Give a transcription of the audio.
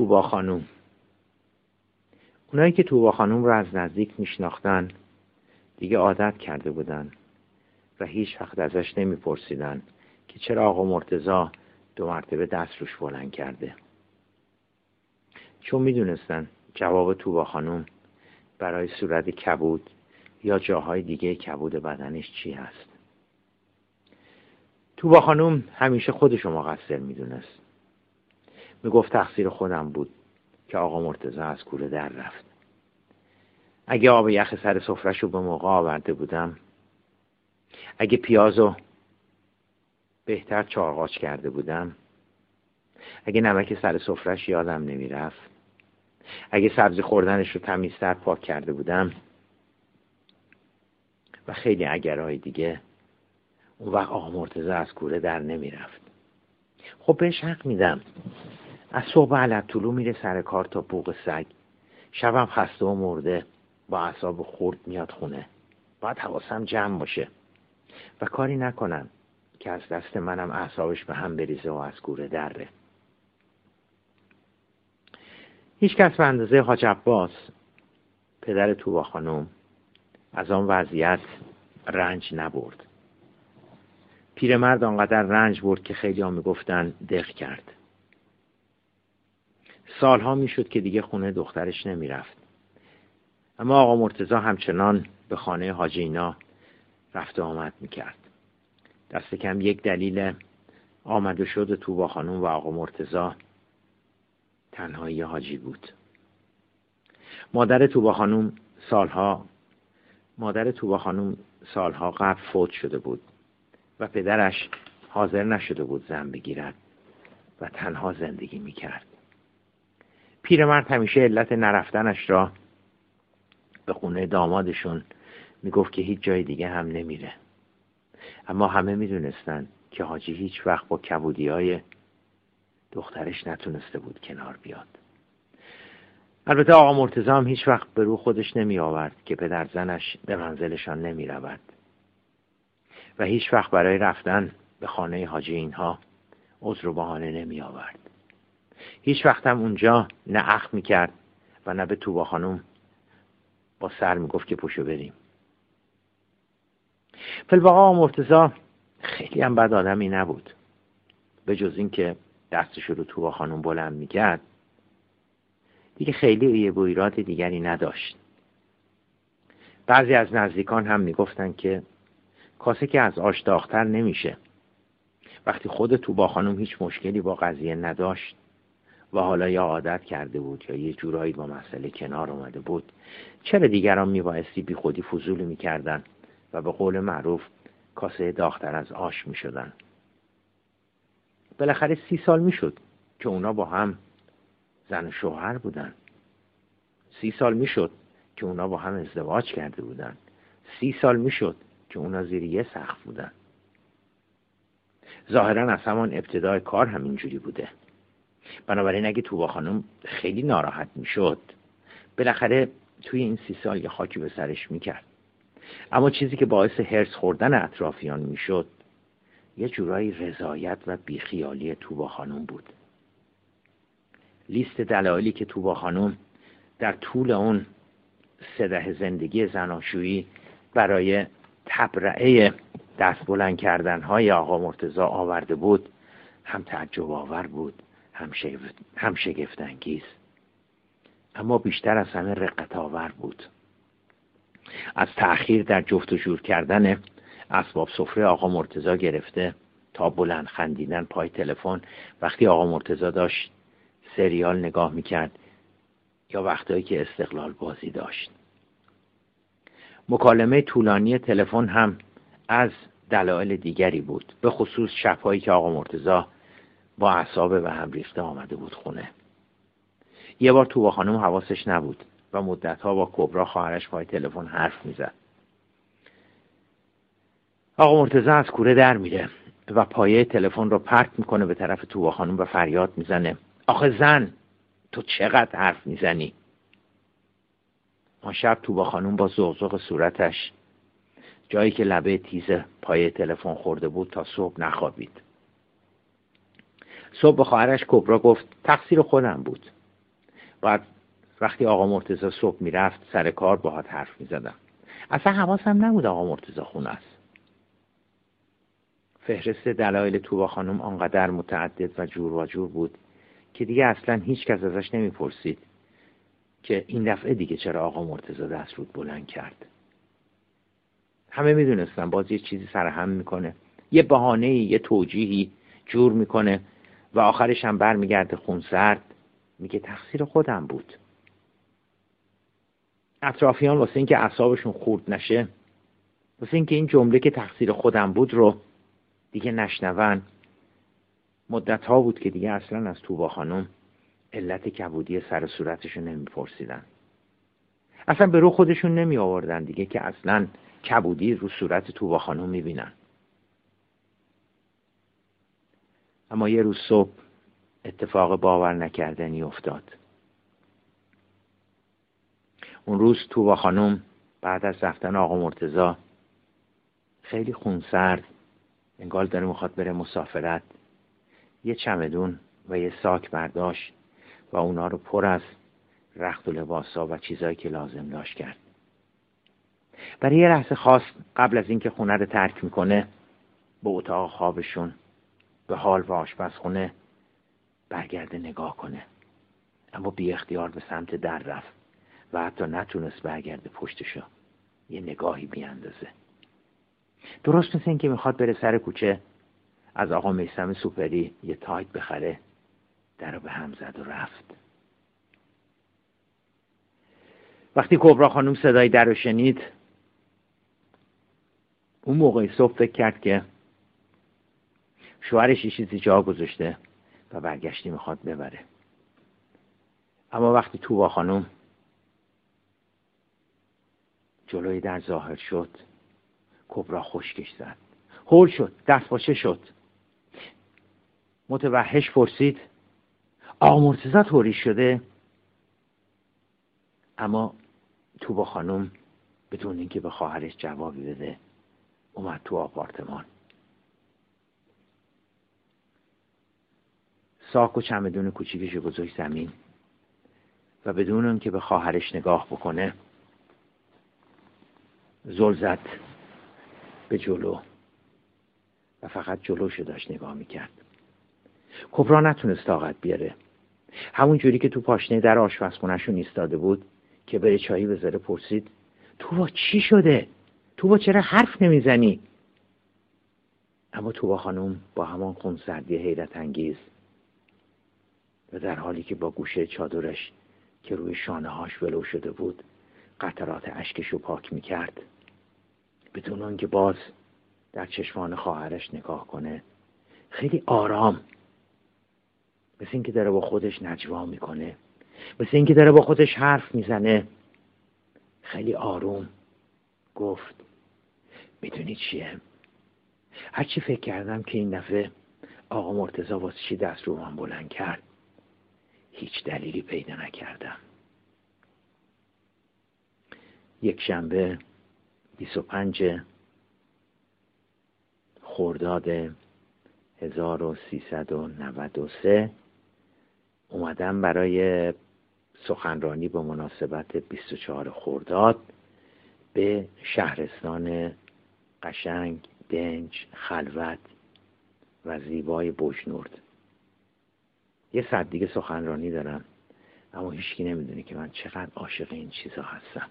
توبا خانوم. اونایی که توبا خانوم رو از نزدیک میشناختن دیگه عادت کرده بودن و هیچ وقت ازش نمیپرسیدن که چرا آقا مرتزا دو مرتبه دست روش بلند کرده. چون می‌دونستن جواب توبا خانوم برای صورت کبود یا جاهای دیگه کبود بدنش چی هست. توبا خانوم همیشه خودشو مقصر می‌دونست. می‌گفت تقصیر خودم بود که آقا مرتزا از کوره در رفت. اگه آب یخ سر سفرش رو به موقع آورده بودم اگه پیازو بهتر چارقاچ کرده بودم اگه نمک سر سفرش یادم نمی‌رفت اگه سبزی خوردنش رو تمیزتر پاک کرده بودم و خیلی اگرهای دیگه اون وقت آقا مرتزا از کوره در نمی‌رفت. خب بهش حق میدم. از صبح علب طولو میره سر کار تا بوق سگ. شبم خسته و مرده. با اعصاب خورد میاد خونه. باید حواسم جمع باشه. و کاری نکنم که از دست منم اعصابش به هم بریزه و از کوره دره. هیچ کس به اندازه حاج عباس پدر توبا خانم از آن وضعیت رنج نبرد. پیرمرد آنقدر رنج برد که خیلی ها می‌گفتن دق کرد. سالها می‌شد که دیگه خونه دخترش نمی‌رفت. اما آقا مرتزا همچنان به خانه حاجینا رفت و آمد می‌کرد. دست کم یک دلیل آمد و شد توبا خانوم و آقا مرتزا تنهایی حاجی بود. مادر توبا خانوم سالها مادر توبا خانوم سالها قبل فوت شده بود و پدرش حاضر نشده بود زن بگیرد و تنها زندگی می‌کرد. پیرمرد همیشه علت نرفتنش را به خونه دامادشون می‌گفت که هیچ جای دیگه هم نمیره. اما همه می‌دونستن که حاجی هیچ وقت با کبودی های دخترش نتونسته بود کنار بیاد. البته آقا مرتضا هم هیچ وقت به رو خودش نمی آورد که پدر زنش به منزلشان نمی رود و هیچ وقت برای رفتن به خانه حاجی اینها عذر و بهانه نمی آورد هیچ وقت هم اونجا نه اخ می کرد و نه به توبا خانم. با سر می گفت که پوشو بریم. فلواقع مرتزا خیلی هم بد آدمی نبود. به جز اینکه دستش رو توبا خانم بلند می‌کرد دیگه خیلی یه بویرات دیگری نداشت. بعضی از نزدیکان هم می‌گفتن که کاسه که از آش داختر نمیشه. وقتی خود توبا خانم هیچ مشکلی با قضیه نداشت و حالا یا عادت کرده بود یا یه جورایی با مسئله کنار اومده بود. چرا دیگران میبایستی بی خودی فضول می‌کردن و به قول معروف کاسه داختر از آش می‌شدن؟ بالاخره سی سال می‌شد که اونا با هم زن و شوهر بودن. سی سال می‌شد که اونا با هم ازدواج کرده بودن. سی سال می‌شد که اونا زیر یه سقف بودن. ظاهرا از همان ابتدای کار همینجوری بوده. بنابراین اگه توبا خانم خیلی ناراحت می‌شد بالاخره توی این سی سال یه خاکی به سرش می‌کرد. اما چیزی که باعث هرس خوردن اطرافیان می‌شد یه جورایی رضایت و بیخیالی توبا خانم بود. لیست دلایلی که توبا خانم در طول اون سده زندگی زناشویی برای تبرعه دست بلند کردن های آقا مرتزا آورده بود هم تعجب آور بود. هم شگفت انگیز اما بیشتر از همه رقت آور بود. از تأخیر در جفت و جور کردن اسباب سفره آقا مرتزا گرفته تا بلند خندیدن پای تلفن. وقتی آقا مرتزا داشت سریال نگاه می‌کرد یا وقتهایی که استقلال بازی داشت. مکالمه طولانی تلفن هم از دلایل دیگری بود به خصوص شبهایی که آقا مرتزا با اعصاب و هم ریخته آمده بود خونه. یه بار تو با خانم حواسش نبود و مدتها با کبرا خواهرش پای تلفن حرف می‌زد. آقا مرتزا از کوره در میره و پایه تلفن رو پرت می‌کنه به طرف توبا خانم و فریاد می‌زنه. آخه زن تو چقدر حرف می‌زنی؟ آن شب توبا خانم با زغزغ صورتش. جایی که لبه تیز پایه تلفن خورده بود تا صبح نخوابید. صبح به خواهرش کبرا گفت تقصیر خودم بود. بعد وقتی آقا مرتزا صبح می‌رفت سر کار باهات حرف می‌زدم. اصلا حواسم نبود آقا مرتزا خونه است. فهرست دلایل توبا خانم آنقدر متعدد و جور و جور بود که دیگه اصلا هیچ کس ازش نمی‌پرسید که این دفعه دیگه چرا آقا مرتزا دست رود بلند کرد. همه می‌دونستن باز یه چیزی سرهم می‌کنه. یه بهانه یه توجیهی جور می‌کنه. و آخرش هم برمیگرده خونسرد. میگه تقصیر خودم بود. اطرافیان واسه اینکه اعصابشون خورد نشه واسه اینکه این جمله که تقصیر خودم بود رو دیگه نشنون. مدت ها بود که دیگه اصلا از توبا خانم علت کبودی سر صورتش رو نمیپرسیدن. اصلا به رو خودشون نمی آوردن دیگه که اصلا کبودی رو صورت توبا خانم می‌بینن. اما یه روز صبح اتفاق باور نکردنی افتاد. اون روز توبا خانم بعد از رفتن آقا مرتزا خیلی خونسرد انگار داره می‌خواد بره مسافرت. یه چمدون و یه ساک برداشت و اونا رو پر از رخت و لباسا و چیزایی که لازم داشت کرد. برای یه لحظه خواست قبل از اینکه خونه رو ترک می‌کنه به اتاق خوابشون به حال و آشپزخونه برگرده نگاه کنه. اما بی اختیار به سمت در رفت و حتی نتونست برگرده پشتشو. یه نگاهی بیاندازه. درست مثل اینکه می‌خواد بره سر کوچه از آقا میسم سوپری یه تایت بخره در به هم زد و رفت. وقتی کبرا خانم صدای در رو شنید اون موقع صبح فکر کرد که شوهرش یه چیزی جا گذاشته و برگشتی می‌خواد ببره. اما وقتی با خانم جلوی در ظاهر شد کبرا خشکش زد. هول شد دست باشه شد؟ متوحش پرسید آقا مرتزا طوری شده؟ اما تو با خانم بدون اینکه به خواهرش جوابی بده اومد تو آپارتمان. ساک و چمدون کوچیکش گذاشت زمین و بدون اینکه به خواهرش نگاه بکنه زل زد به جلو و فقط جلوشو داشت نگاه می‌کرد کبرا نتونست طاقت بیاره همون جوری که تو پاشنه در آشپزخونهشون ایستاده بود که بره چایی بذاره پرسید تو با چی شده؟ تو با چرا حرف نمی‌زنی؟ اما تو با خانم با همان خونسردی حیرت انگیز و در حالی که با گوشه چادرش که روی شانه هاش ولو شده بود قطرات اشکش رو پاک می‌کرد بدون آنکه باز در چشمان خواهرش نگاه کنه خیلی آرام مثل اینکه داره با خودش نجوا می‌کنه مثل اینکه داره با خودش حرف می‌زنه خیلی آروم گفت می‌دونی چیه؟ هرچی فکر کردم که این دفعه آقا مرتزا واسه چی دست رو من بلند کرد؟ هیچ دلیلی پیدا نکردم. یک شنبه 25 خرداد 1393 اومدم برای سخنرانی به مناسبت 24 خرداد به شهرستان قشنگ دنج خلوت و زیبای بوشنورد یه صد دیگه سخنرانی دارم اما هیچکی نمی‌دونه که من چقدر عاشق این چیزا هستم.